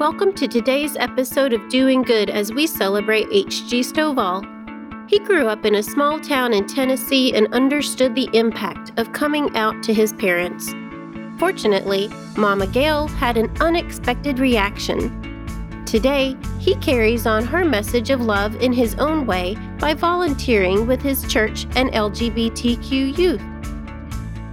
Welcome to today's episode of Doing Good as we celebrate H.G. Stovall. He grew up in a small town in Tennessee and understood the impact of coming out to his parents. Fortunately, Mama Gail had an unexpected reaction. Today, he carries on her message of love in his own way by volunteering with his church and LGBTQ youth.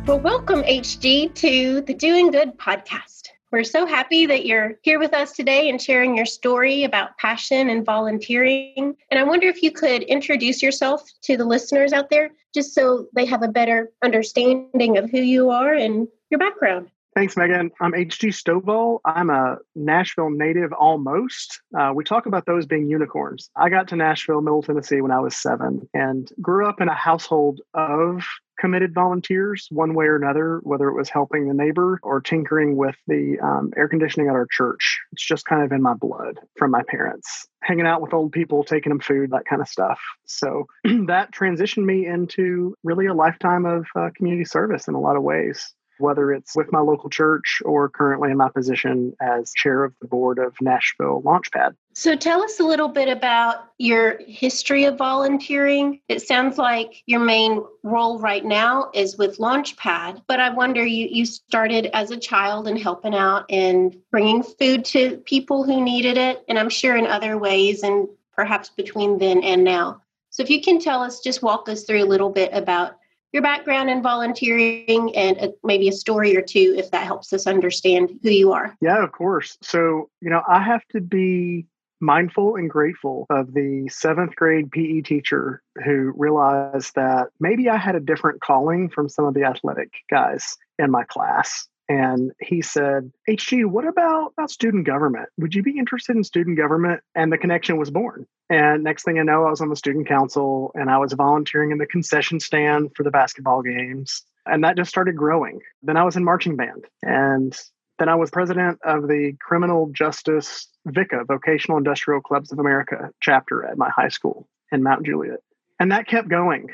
Well, welcome, HG, to the Doing Good podcast. We're so happy that you're here with us today and sharing your story about passion and volunteering. And I wonder if you could introduce yourself to the listeners out there just so they have a better understanding of who you are and your background. Thanks, Megan. I'm H.G. Stovall. I'm a Nashville native almost. Uh, we talk about those being unicorns. I got to Nashville, Middle Tennessee when I was seven and grew up in a household of committed volunteers one way or another, whether it was helping the neighbor or tinkering with the um, air conditioning at our church. It's just kind of in my blood from my parents, hanging out with old people, taking them food, that kind of stuff. So that transitioned me into really a lifetime of uh, community service in a lot of ways whether it's with my local church or currently in my position as chair of the board of Nashville Launchpad. So, tell us a little bit about your history of volunteering. It sounds like your main role right now is with Launchpad, but I wonder you, you started as a child and helping out and bringing food to people who needed it, and I'm sure in other ways, and perhaps between then and now. So, if you can tell us, just walk us through a little bit about your background in volunteering and a, maybe a story or two if that helps us understand who you are. Yeah, of course. So, you know, I have to be mindful and grateful of the seventh grade PE teacher who realized that maybe I had a different calling from some of the athletic guys in my class. And he said, HG, what about, about student government? Would you be interested in student government? And the connection was born. And next thing I know, I was on the student council and I was volunteering in the concession stand for the basketball games. And that just started growing. Then I was in marching band. And then I was president of the Criminal Justice VICA, Vocational Industrial Clubs of America chapter at my high school in Mount Juliet. And that kept going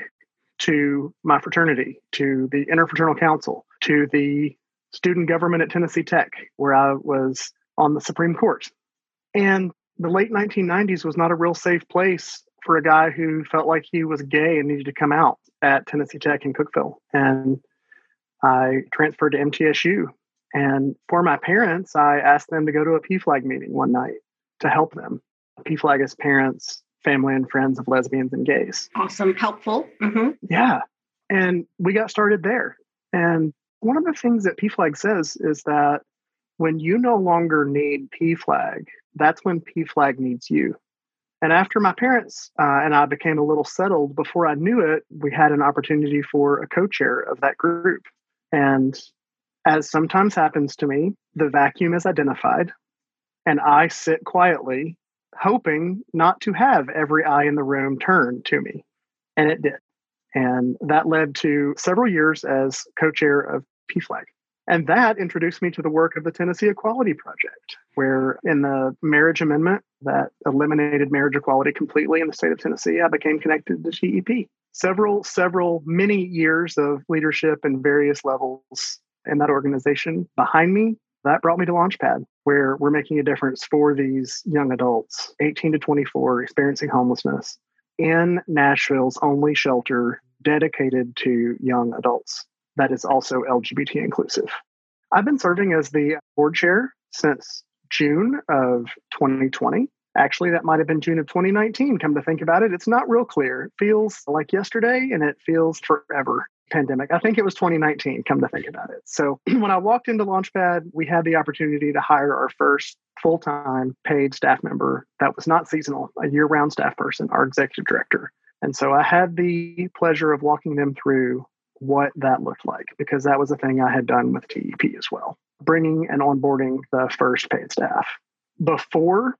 to my fraternity, to the Interfraternal Council, to the student government at Tennessee Tech, where I was on the Supreme Court. And the late 1990s was not a real safe place for a guy who felt like he was gay and needed to come out at Tennessee Tech in Cookeville. And I transferred to MTSU. And for my parents, I asked them to go to a PFLAG meeting one night to help them. PFLAG is parents, family, and friends of lesbians and gays. Awesome. Helpful. Mm-hmm. Yeah. And we got started there. And one of the things that PFLAG says is that when you no longer need PFLAG, that's when PFLAG needs you. And after my parents uh, and I became a little settled, before I knew it, we had an opportunity for a co chair of that group. And as sometimes happens to me, the vacuum is identified, and I sit quietly, hoping not to have every eye in the room turn to me. And it did. And that led to several years as co chair of PFLAG. And that introduced me to the work of the Tennessee Equality Project, where in the marriage amendment that eliminated marriage equality completely in the state of Tennessee, I became connected to TEP. Several, several, many years of leadership in various levels in that organization behind me, that brought me to Launchpad, where we're making a difference for these young adults, 18 to 24, experiencing homelessness in Nashville's only shelter dedicated to young adults that is also LGBT inclusive. I've been serving as the board chair since June of 2020. Actually, that might have been June of 2019. Come to think about it, it's not real clear. It feels like yesterday and it feels forever. Pandemic. I think it was 2019, come to think about it. So, when I walked into Launchpad, we had the opportunity to hire our first full time paid staff member that was not seasonal, a year round staff person, our executive director. And so I had the pleasure of walking them through what that looked like because that was a thing I had done with TEP as well, bringing and onboarding the first paid staff. Before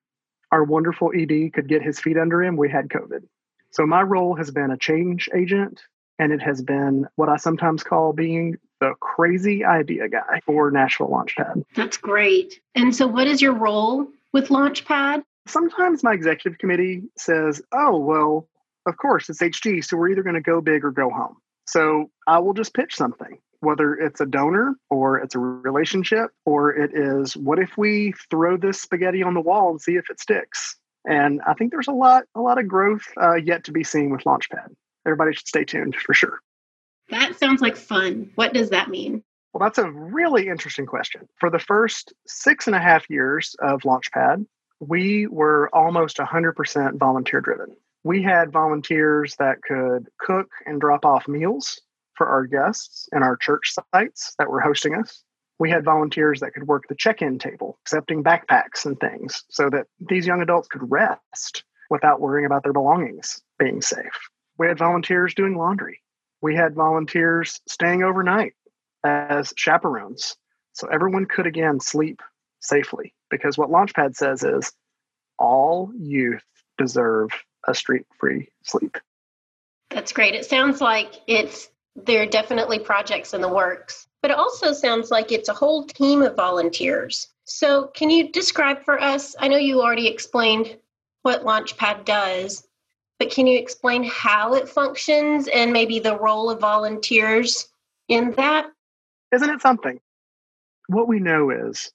our wonderful ED could get his feet under him, we had COVID. So my role has been a change agent, and it has been what I sometimes call being the crazy idea guy for Nashville Launchpad. That's great. And so, what is your role with Launchpad? Sometimes my executive committee says, oh, well, of course, it's HG, so we're either going to go big or go home. So I will just pitch something. whether it's a donor or it's a relationship or it is what if we throw this spaghetti on the wall and see if it sticks? And i think there's a lot a lot of growth uh, yet to be seen with launchpad. Everybody should stay tuned for sure. That sounds like fun. What does that mean? Well that's a really interesting question. For the first six and a half years of launchpad we were almost 100% volunteer driven we had volunteers that could cook and drop off meals for our guests and our church sites that were hosting us. We had volunteers that could work the check in table, accepting backpacks and things so that these young adults could rest without worrying about their belongings being safe. We had volunteers doing laundry. We had volunteers staying overnight as chaperones. So everyone could again sleep safely because what Launchpad says is all youth deserve a street free sleep. That's great. It sounds like it's there are definitely projects in the works, but it also sounds like it's a whole team of volunteers. So, can you describe for us? I know you already explained what Launchpad does, but can you explain how it functions and maybe the role of volunteers in that? Isn't it something? What we know is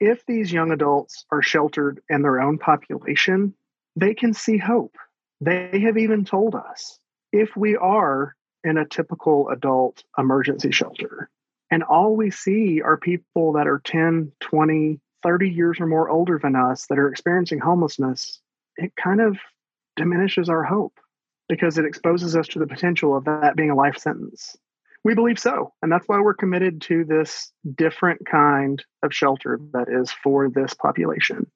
if these young adults are sheltered in their own population, they can see hope. They have even told us if we are in a typical adult emergency shelter. And all we see are people that are 10, 20, 30 years or more older than us that are experiencing homelessness. It kind of diminishes our hope because it exposes us to the potential of that being a life sentence. We believe so. And that's why we're committed to this different kind of shelter that is for this population.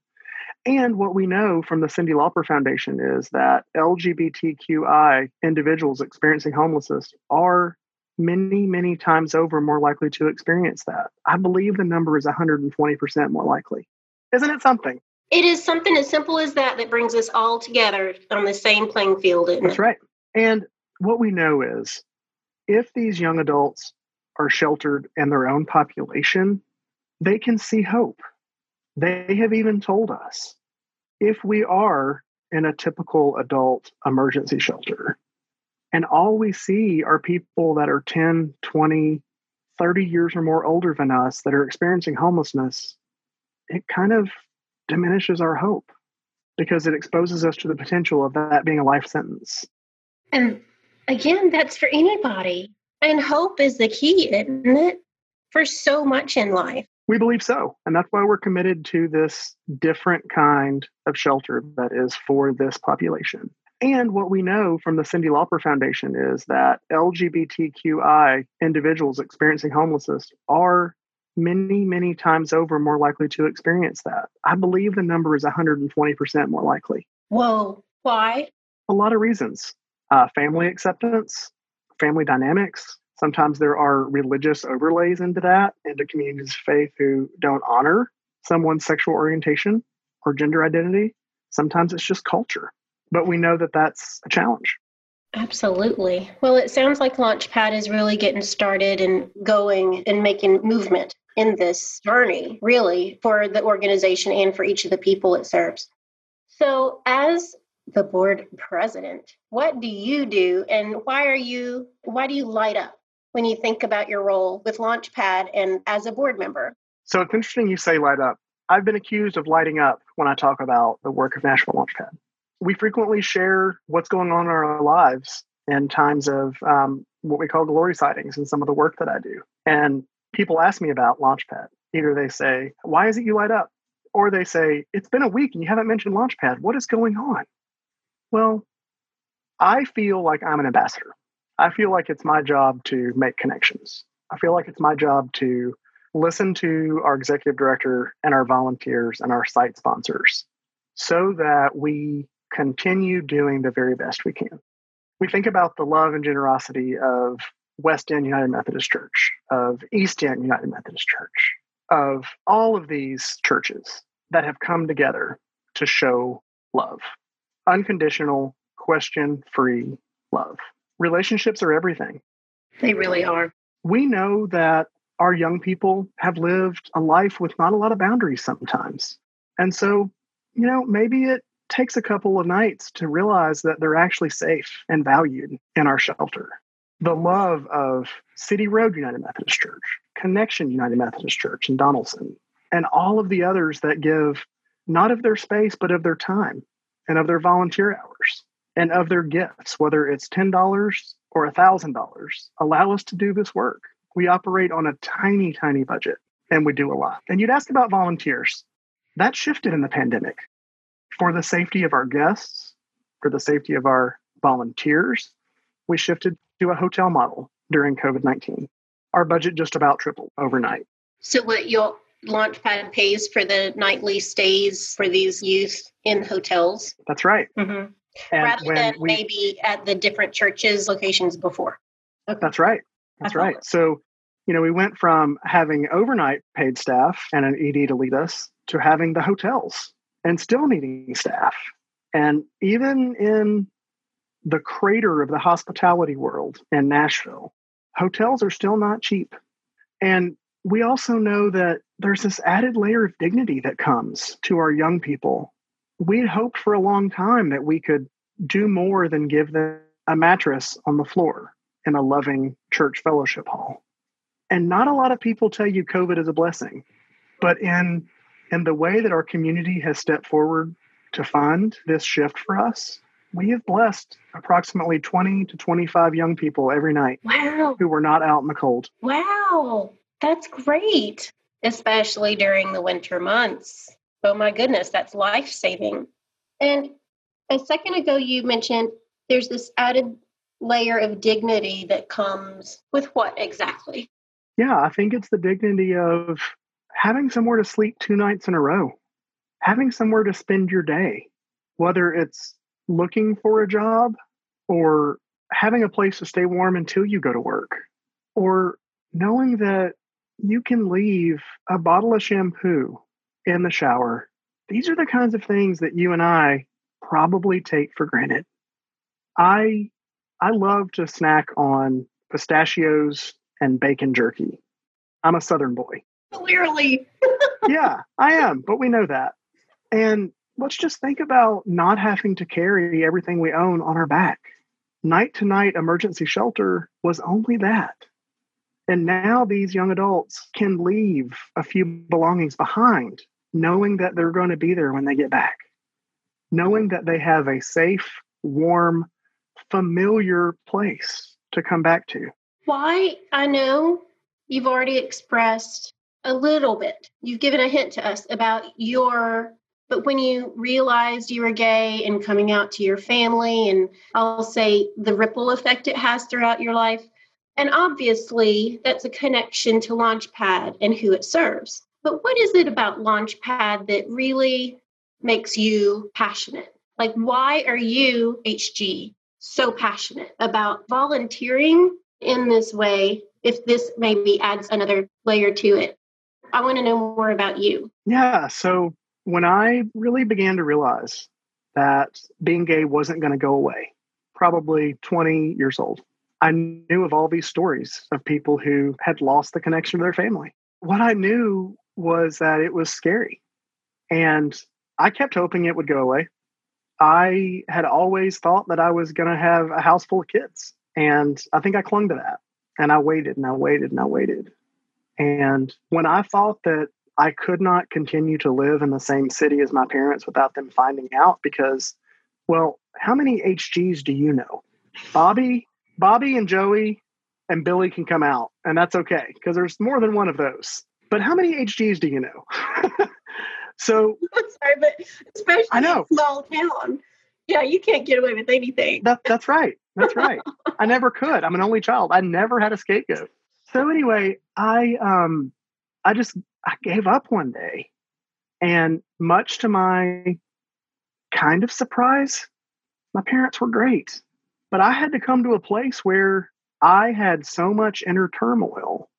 And what we know from the Cyndi Lauper Foundation is that LGBTQI individuals experiencing homelessness are many, many times over more likely to experience that. I believe the number is 120% more likely. Isn't it something? It is something as simple as that that brings us all together on the same playing field. That's it? right. And what we know is if these young adults are sheltered in their own population, they can see hope they have even told us if we are in a typical adult emergency shelter and all we see are people that are 10, 20, 30 years or more older than us that are experiencing homelessness, it kind of diminishes our hope because it exposes us to the potential of that being a life sentence. And again, that's for anybody. And hope is the key, isn't it? For so much in life. We believe so. And that's why we're committed to this different kind of shelter that is for this population. And what we know from the Cyndi Lauper Foundation is that LGBTQI individuals experiencing homelessness are many, many times over more likely to experience that. I believe the number is 120% more likely. Whoa, why? A lot of reasons uh, family acceptance, family dynamics, Sometimes there are religious overlays into that, into communities of faith who don't honor someone's sexual orientation or gender identity. Sometimes it's just culture. But we know that that's a challenge. Absolutely. Well, it sounds like Launchpad is really getting started and going and making movement in this journey, really, for the organization and for each of the people it serves. So, as the board president, what do you do and why are you why do you light up when you think about your role with Launchpad and as a board member? So it's interesting you say light up. I've been accused of lighting up when I talk about the work of Nashville Launchpad. We frequently share what's going on in our lives in times of um, what we call glory sightings and some of the work that I do. And people ask me about Launchpad. Either they say, Why is it you light up? Or they say, It's been a week and you haven't mentioned Launchpad. What is going on? Well, I feel like I'm an ambassador. I feel like it's my job to make connections. I feel like it's my job to listen to our executive director and our volunteers and our site sponsors so that we continue doing the very best we can. We think about the love and generosity of West End United Methodist Church, of East End United Methodist Church, of all of these churches that have come together to show love, unconditional, question free love relationships are everything. They really are. We know that our young people have lived a life with not a lot of boundaries sometimes. And so, you know, maybe it takes a couple of nights to realize that they're actually safe and valued in our shelter. the love of City Road United Methodist Church, Connection United Methodist Church in Donelson, and all of the others that give not of their space, but of their time and of their volunteer hours and of their gifts, whether it's $10 or $1,000, allow us to do this work. We operate on a tiny, tiny budget and we do a lot. And you'd ask about volunteers. That shifted in the pandemic for the safety of our guests, for the safety of our volunteers. We shifted to a hotel model during COVID 19. Our budget just about tripled overnight. So, what your Launchpad pays for the nightly stays for these youth in hotels? That's right. Mm-hmm. Rather than we, maybe at the different churches locations before. Okay. That's right. That's right. So, you know, we went from having overnight paid staff and an ED to lead us to having the hotels and still needing staff. And even in the crater of the hospitality world in Nashville, hotels are still not cheap. And we also know that there's this added layer of dignity that comes to our young people. We'd hoped for a long time that we could do more than give them a mattress on the floor in a loving church fellowship hall. And not a lot of people tell you COVID is a blessing, but in in the way that our community has stepped forward to fund this shift for us, we have blessed approximately 20 to 25 young people every night wow. who were not out in the cold. Wow, that's great, especially during the winter months. Oh my goodness, that's life saving. And a second ago, you mentioned there's this added layer of dignity that comes with what exactly? Yeah, I think it's the dignity of having somewhere to sleep two nights in a row, having somewhere to spend your day, whether it's looking for a job or having a place to stay warm until you go to work, or knowing that you can leave a bottle of shampoo in the shower. These are the kinds of things that you and I probably take for granted. I I love to snack on pistachios and bacon jerky. I'm a southern boy. Clearly. yeah, I am, but we know that. And let's just think about not having to carry everything we own on our back. Night to night emergency shelter was only that. And now these young adults can leave a few belongings behind, knowing that they're going to be there when they get back, knowing that they have a safe, warm, familiar place to come back to. Why? I know you've already expressed a little bit, you've given a hint to us about your but when you realized you were gay and coming out to your family, and I'll say the ripple effect it has throughout your life, and obviously that's a connection to Launchpad and who it serves. But what is it about Launchpad that really makes you passionate? Like, why are you, HG, so passionate about volunteering in this way if this maybe adds another layer to it? I want to know more about you. Yeah. So when I really began to realize that being gay wasn't going to go away, probably 20 years old, I knew of all these stories of people who had lost the connection to their family. What I knew was that it was scary. And I kept hoping it would go away. I had always thought that I was going to have a house full of kids. And I think I clung to that. And I waited and I waited and I waited. And when I thought that I could not continue to live in the same city as my parents without them finding out because, well, how many HGs do you know? Bobby, Bobby and Joey and Billy can come out, and that's okay because there's more than one of those. But how many HGs do you know? so sorry, but especially I know. small town. Yeah, you can't get away with anything. That, that's right. That's right. I never could. I'm an only child. I never had a scapegoat. So anyway, I um I just I gave up one day. And much to my kind of surprise, my parents were great. But I had to come to a place where I had so much inner turmoil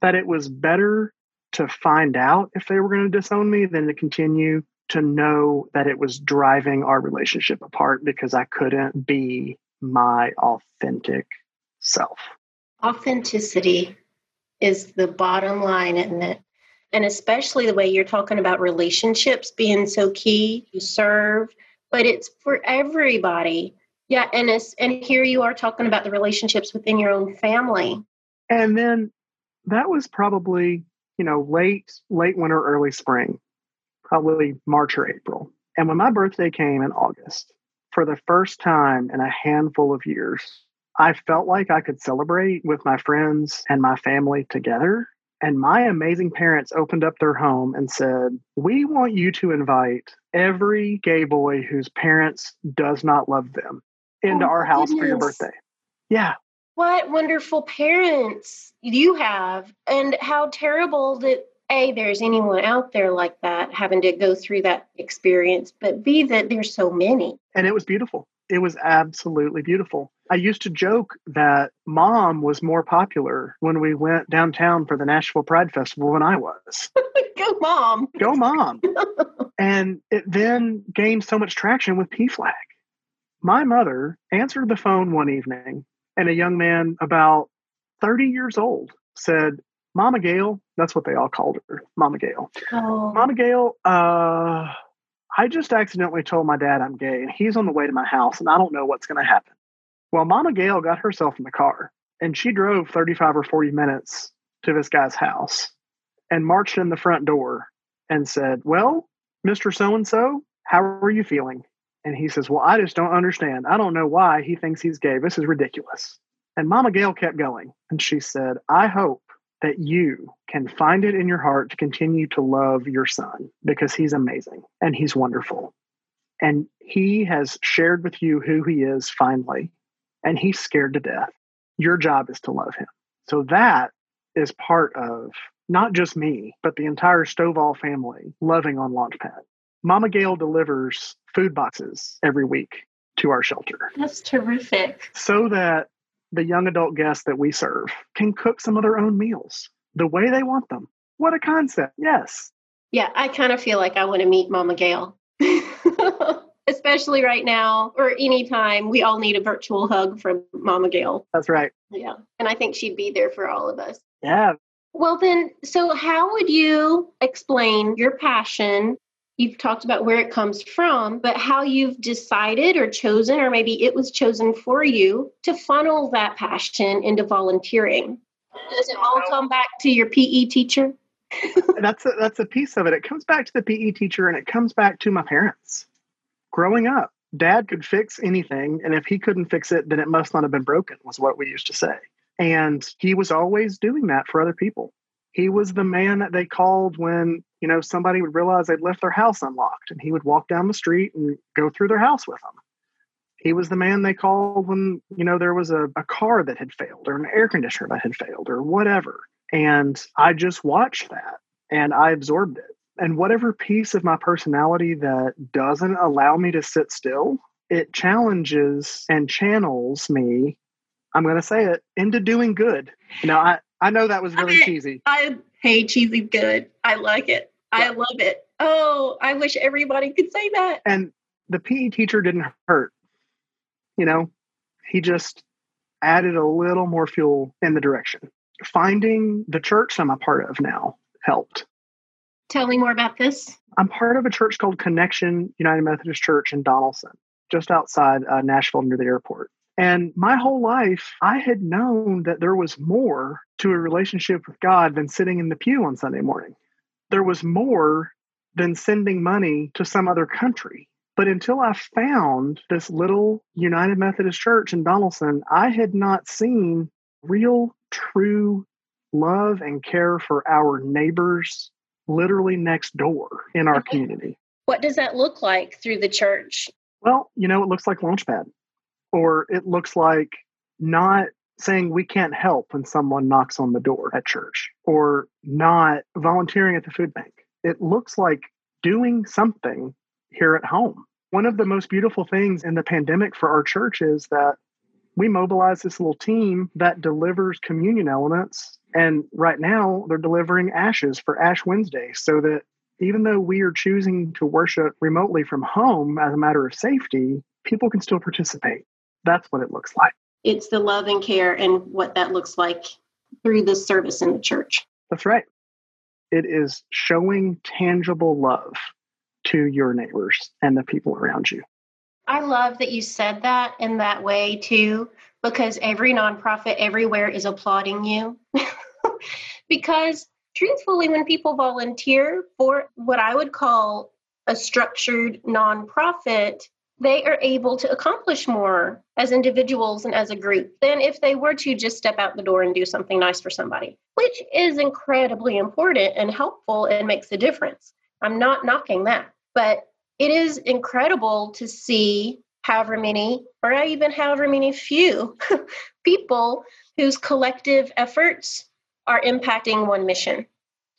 that it was better to find out if they were going to disown me than to continue to know that it was driving our relationship apart because I couldn't be my authentic self. Authenticity is the bottom line, isn't it? and especially the way you're talking about relationships being so key you serve but it's for everybody Yeah, and it's, and here you are talking about the relationships within your own family. And then that was probably, you know, late late winter, early spring, probably March or April. And when my birthday came in August, for the first time in a handful of years, I felt like I could celebrate with my friends and my family together. And my amazing parents opened up their home and said, We want you to invite every gay boy whose parents does not love them into Oh, our house for your birthday. Yeah. What wonderful parents you have, and how terrible that A, there's anyone out there like that having to go through that experience, but B, that there's so many. And it was beautiful. It was absolutely beautiful. I used to joke that mom was more popular when we went downtown for the Nashville Pride Festival than I was. Go, mom. Go, mom. and it then gained so much traction with PFLAG. My mother answered the phone one evening, and a young man about 30 years old said, Mama Gail, that's what they all called her, Mama Gail. Oh, Mama Gail, uh, I just accidentally told my dad I'm gay, and he's on the way to my house, and I don't know what's going to happen. Well, Mama Gail got herself in the car, and she drove 35 or 40 minutes to this guy's house and marched in the front door and said, Well, Mr. So and so, how are you feeling? And he says, Well, I just don't understand. I don't know why he thinks he's gay. This is ridiculous. And Mama Gail kept going, and she said, I hope that you can find it in your heart to continue to love your son because he's amazing and he's wonderful. And he has shared with you who he is finally, and he's scared to death. Your job is to love him. So that is part of not just me, but the entire Stovall family loving on Launchpad. Mama Gail delivers food boxes every week to our shelter that's terrific. so that the young adult guests that we serve can cook some of their own meals the way they want them. What a concept. Yes. Yeah, I kind of feel like I want to meet Mama Gail. Especially right now or anytime we all need a virtual hug from Mama Gail. That's right. Yeah. And I think she'd be there for all of us. Yeah. Well, then, so how would you explain your passion? You've talked about where it comes from, but how you've decided or chosen, or maybe it was chosen for you to funnel that passion into volunteering. Does it all come back to your PE teacher? that's a, that's a piece of it. It comes back to the PE teacher and it comes back to my parents. Growing up, dad could fix anything. And if he couldn't fix it, then it must not have been broken, was what we used to say. And he was always doing that for other people. He was the man that they called when, you know, somebody would realize they'd left their house unlocked and he would walk down the street and go through their house with them. He was the man they called when, you know, there was a, a car that had failed or an air conditioner that had failed or whatever. And I just watched that and I absorbed it. And whatever piece of my personality that doesn't allow me to sit still, it challenges and channels me. I'm going to say it into doing good. Now, I, I know that was really Okay. cheesy. I hate cheesy good. I like it. I love it. Oh, I wish everybody could say that. And the PE teacher didn't hurt. You know, he just added a little more fuel in the direction. Finding the church I'm a part of now helped. Tell me more about this. I'm part of a church called Connection United Methodist Church in Donelson, just outside uh, Nashville near the airport. And my whole life, I had known that there was more to a relationship with God than sitting in the pew on Sunday morning. There was more than sending money to some other country. But until I found this little United Methodist Church in Donelson, I had not seen real, true love and care for our neighbors literally next door in our community. What does that look like through the church? Well, you know, it looks like Launchpad, or it looks like not saying we can't help when someone knocks on the door at church, or not volunteering at the food bank. It looks like doing something here at home. One of the most beautiful things in the pandemic for our church is that we mobilize this little team that delivers communion elements. And right now, they're delivering ashes for Ash Wednesday so that even though we are choosing to worship remotely from home as a matter of safety, people can still participate. That's what it looks like. It's the love and care and what that looks like through the service in the church. That's right. It is showing tangible love to your neighbors and the people around you. I love that you said that in that way too, because every nonprofit everywhere is applauding you. because truthfully, when people volunteer for what I would call a structured nonprofit, they are able to accomplish more as individuals and as a group than if they were to just step out the door and do something nice for somebody, which is incredibly important and helpful and makes a difference. I'm not knocking that, but it is incredible to see however many, or even however many few people whose collective efforts are impacting one mission.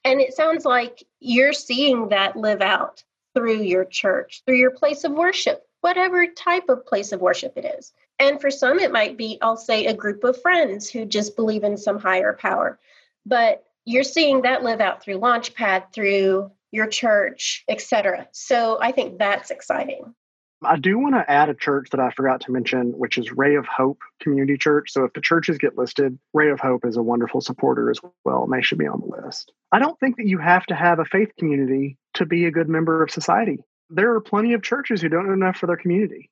And it sounds like you're seeing that live out through your church, through your place of worship, whatever type of place of worship it is. And for some, it might be, I'll say, a group of friends who just believe in some higher power. But you're seeing that live out through Launchpad, through your church, etc. So I think that's exciting. I do want to add a church that I forgot to mention, which is Ray of Hope Community Church. So if the churches get listed, Ray of Hope is a wonderful supporter as well, and they should be on the list. I don't think that you have to have a faith community to be a good member of society there are plenty of churches who don't do enough for their community.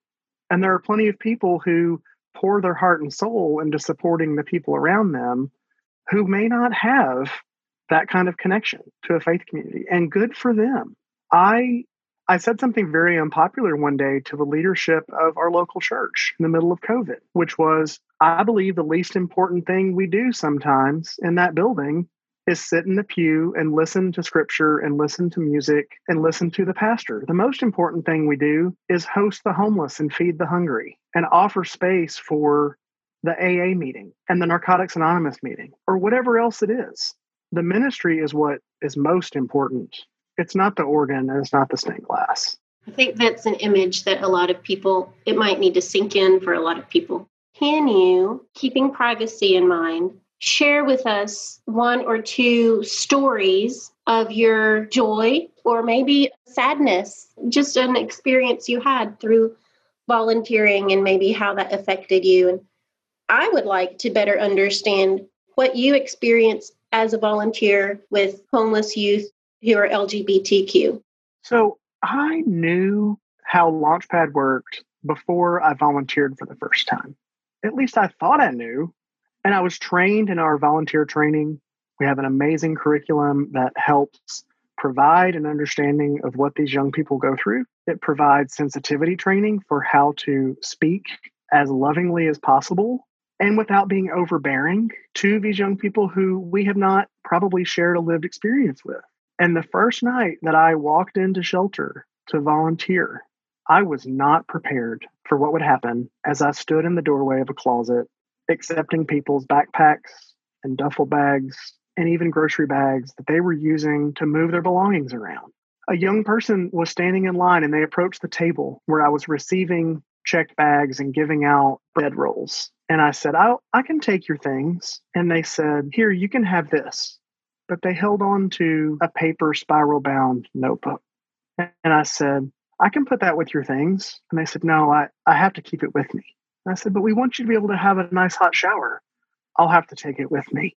And there are plenty of people who pour their heart and soul into supporting the people around them who may not have that kind of connection to a faith community. And good for them. I I said something very unpopular one day to the leadership of our local church in the middle of COVID, which was I believe the least important thing we do sometimes in that building is sit in the pew and listen to scripture and listen to music and listen to the pastor. The most important thing we do is host the homeless and feed the hungry and offer space for the AA meeting and the Narcotics Anonymous meeting or whatever else it is. The ministry is what is most important. It's not the organ and it's not the stained glass. I think that's an image that a lot of people, it might need to sink in for a lot of people. Can you, keeping privacy in mind, share with us one or two stories of your joy or maybe sadness, just an experience you had through volunteering and maybe how that affected you. And I would like to better understand what you experienced as a volunteer with homeless youth who are LGBTQ. So I knew how Launchpad worked before I volunteered for the first time. At least I thought I knew and I was trained in our volunteer training. We have an amazing curriculum that helps provide an understanding of what these young people go through. It provides sensitivity training for how to speak as lovingly as possible and without being overbearing to these young people who we have not probably shared a lived experience with. And the first night that I walked into shelter to volunteer, I was not prepared for what would happen as I stood in the doorway of a closet accepting people's backpacks and duffel bags and even grocery bags that they were using to move their belongings around. A young person was standing in line and they approached the table where I was receiving checked bags and giving out bread rolls. And I said, I, I can take your things. And they said, Here, you can have this. But they held on to a paper spiral bound notebook. And I said, I can put that with your things. And they said, No, I, I have to keep it with me. And I said, But we want you to be able to have a nice hot shower. I'll have to take it with me.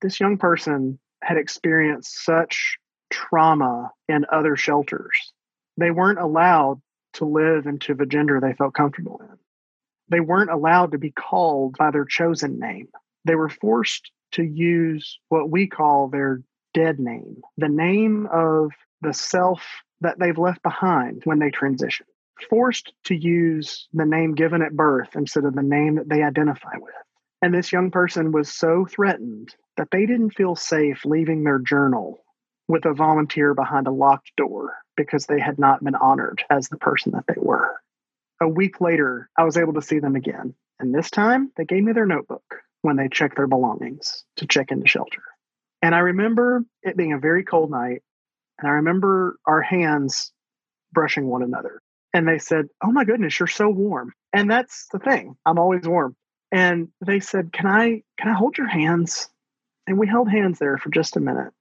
This young person had experienced such trauma in other shelters. They weren't allowed to live into the gender they felt comfortable in. They weren't allowed to be called by their chosen name. They were forced to use what we call their dead name, the name of the self that they've left behind when they transition forced to use the name given at birth instead of the name that they identify with. And this young person was so threatened that they didn't feel safe leaving their journal with a volunteer behind a locked door because they had not been honored as the person that they were. A week later, I was able to see them again. And this time, they gave me their notebook when they checked their belongings to check into shelter. And I remember it being a very cold night. And I remember our hands brushing one another and they said, "Oh my goodness, you're so warm." And that's the thing. I'm always warm. And they said, "Can I can I hold your hands?" And we held hands there for just a minute.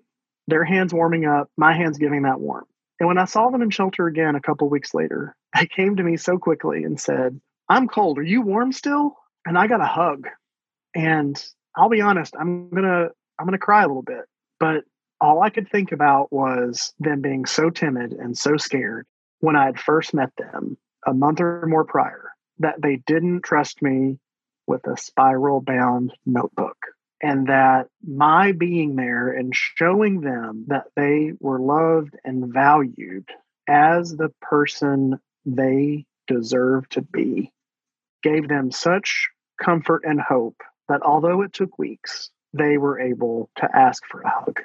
Their hands warming up, my hands giving that warmth. And when I saw them in shelter again a couple weeks later, they came to me so quickly and said, "I'm cold. Are you warm still?" And I got a hug. And I'll be honest, I'm to I'm to cry a little bit. But all I could think about was them being so timid and so scared when I had first met them a month or more prior that they didn't trust me with a spiral bound notebook and that my being there and showing them that they were loved and valued as the person they deserve to be gave them such comfort and hope that although it took weeks, they were able to ask for a hug.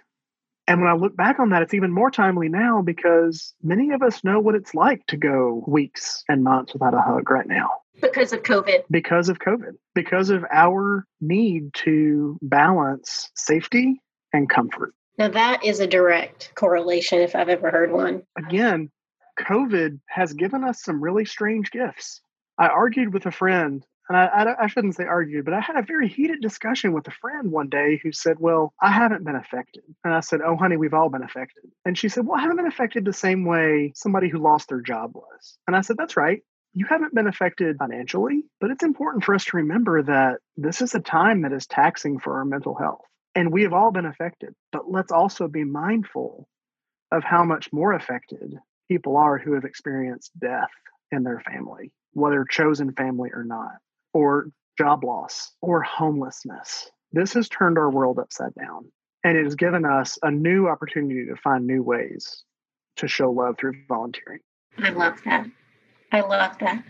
And when I look back on that, it's even more timely now because many of us know what it's like to go weeks and months without a hug right now. Because of COVID. Because of COVID. Because of our need to balance safety and comfort. Now, that is a direct correlation if I've ever heard one. Again, COVID has given us some really strange gifts. I argued with a friend and I, I, I, shouldn't say argued, but I had a very heated discussion with a friend one day who said, Well, I haven't been affected. And I said, Oh, honey, we've all been affected. And she said, Well, I haven't been affected the same way somebody who lost their job was. And I said, That's right. You haven't been affected financially, but it's important for us to remember that this is a time that is taxing for our mental health. And we have all been affected. But let's also be mindful of how much more affected people are who have experienced death in their family, whether chosen family or not or job loss or homelessness. This has turned our world upside down and it has given us a new opportunity to find new ways to show love through volunteering. I love that. I love that.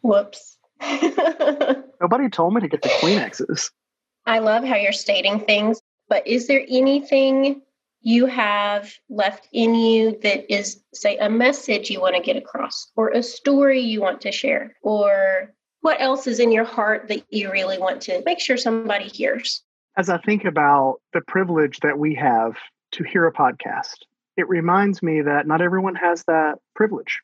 Whoops. Nobody told me to get the Kleenexes. I love how you're stating things, but is there anything you have left in you that is, say, a message you want to get across, or a story you want to share, or what else is in your heart that you really want to make sure somebody hears? As I think about the privilege that we have to hear a podcast, it reminds me that not everyone has that privilege.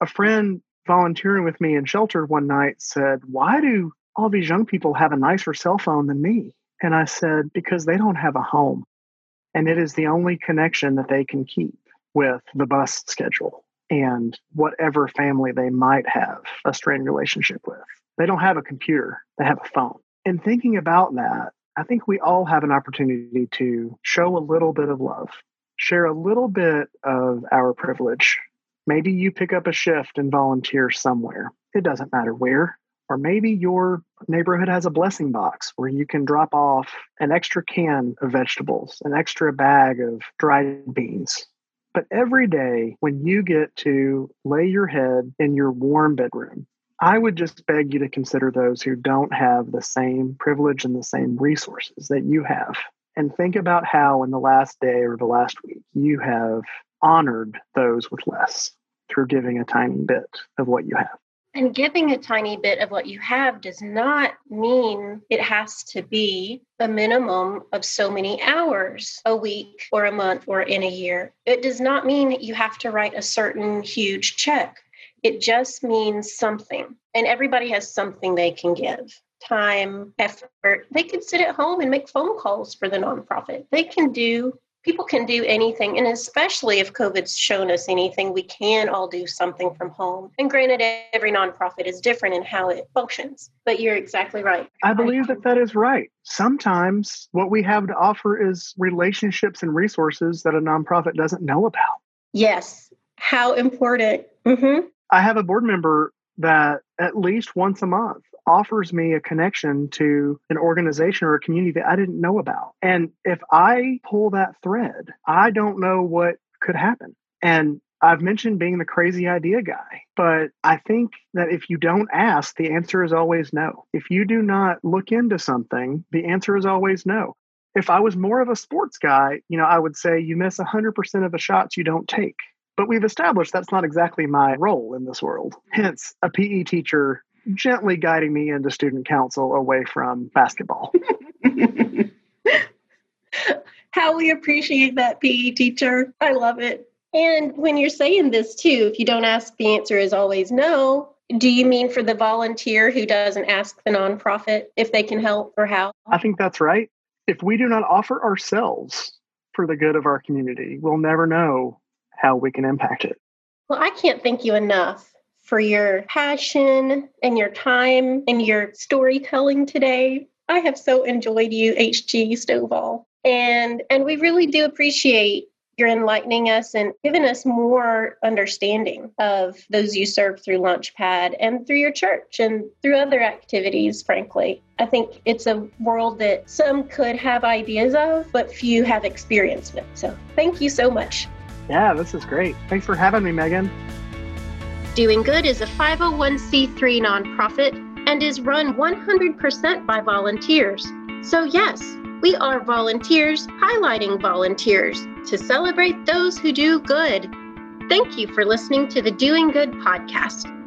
A friend volunteering with me in shelter one night said, Why do all these young people have a nicer cell phone than me? And I said, Because they don't have a home and it is the only connection that they can keep with the bus schedule and whatever family they might have a strained relationship with. They don't have a computer, they have a phone. And thinking about that, I think we all have an opportunity to show a little bit of love, share a little bit of our privilege. Maybe you pick up a shift and volunteer somewhere. It doesn't matter where. Or maybe your neighborhood has a blessing box where you can drop off an extra can of vegetables, an extra bag of dried beans. But every day when you get to lay your head in your warm bedroom, I would just beg you to consider those who don't have the same privilege and the same resources that you have. And think about how in the last day or the last week you have honored those with less through giving a tiny bit of what you have. And giving a tiny bit of what you have does not mean it has to be a minimum of so many hours a week or a month or in a year. It does not mean you have to write a certain huge check. It just means something. And everybody has something they can give time, effort. They can sit at home and make phone calls for the nonprofit. They can do people can do anything and especially if covid's shown us anything we can all do something from home. And granted every nonprofit is different in how it functions but you're exactly right. I believe that that is right. Sometimes what we have to offer is relationships and resources that a nonprofit doesn't know about. Yes. How important. Mm-hmm. i have a board member that at least once a month offers me a connection to an organization or a community that I didn't know about. And if I pull that thread, I don't know what could happen. And I've mentioned being the crazy idea guy, but I think that if you don't ask, the answer is always no. If you do not look into something, the answer is always no. If I was more of a sports guy, you know, I would say you miss 100% of the shots you don't take. But we've established that's not exactly my role in this world. Hence, a PE teacher gently guiding me into student council away from basketball. How we appreciate that PE teacher. I love it. And when you're saying this too, if you don't ask, the answer is always no. Do you mean for the volunteer who doesn't ask the nonprofit if they can help or how? I think that's right. If we do not offer ourselves for the good of our community, we'll never know how we can impact it. Well, I can't thank you enough for your passion and your time and your storytelling today. I have so enjoyed you, HG Stovall. And and we really do appreciate You're enlightening us and giving us more understanding of those you serve through Launchpad and through your church and through other activities, frankly. I think it's a world that some could have ideas of, but few have experience with. So thank you so much. Yeah, this is great. Thanks for having me, Megan. Doing Good is a 501c3 nonprofit and is run 100% by volunteers. So, yes, we are volunteers highlighting volunteers to celebrate those who do good. Thank you for listening to the Doing Good podcast.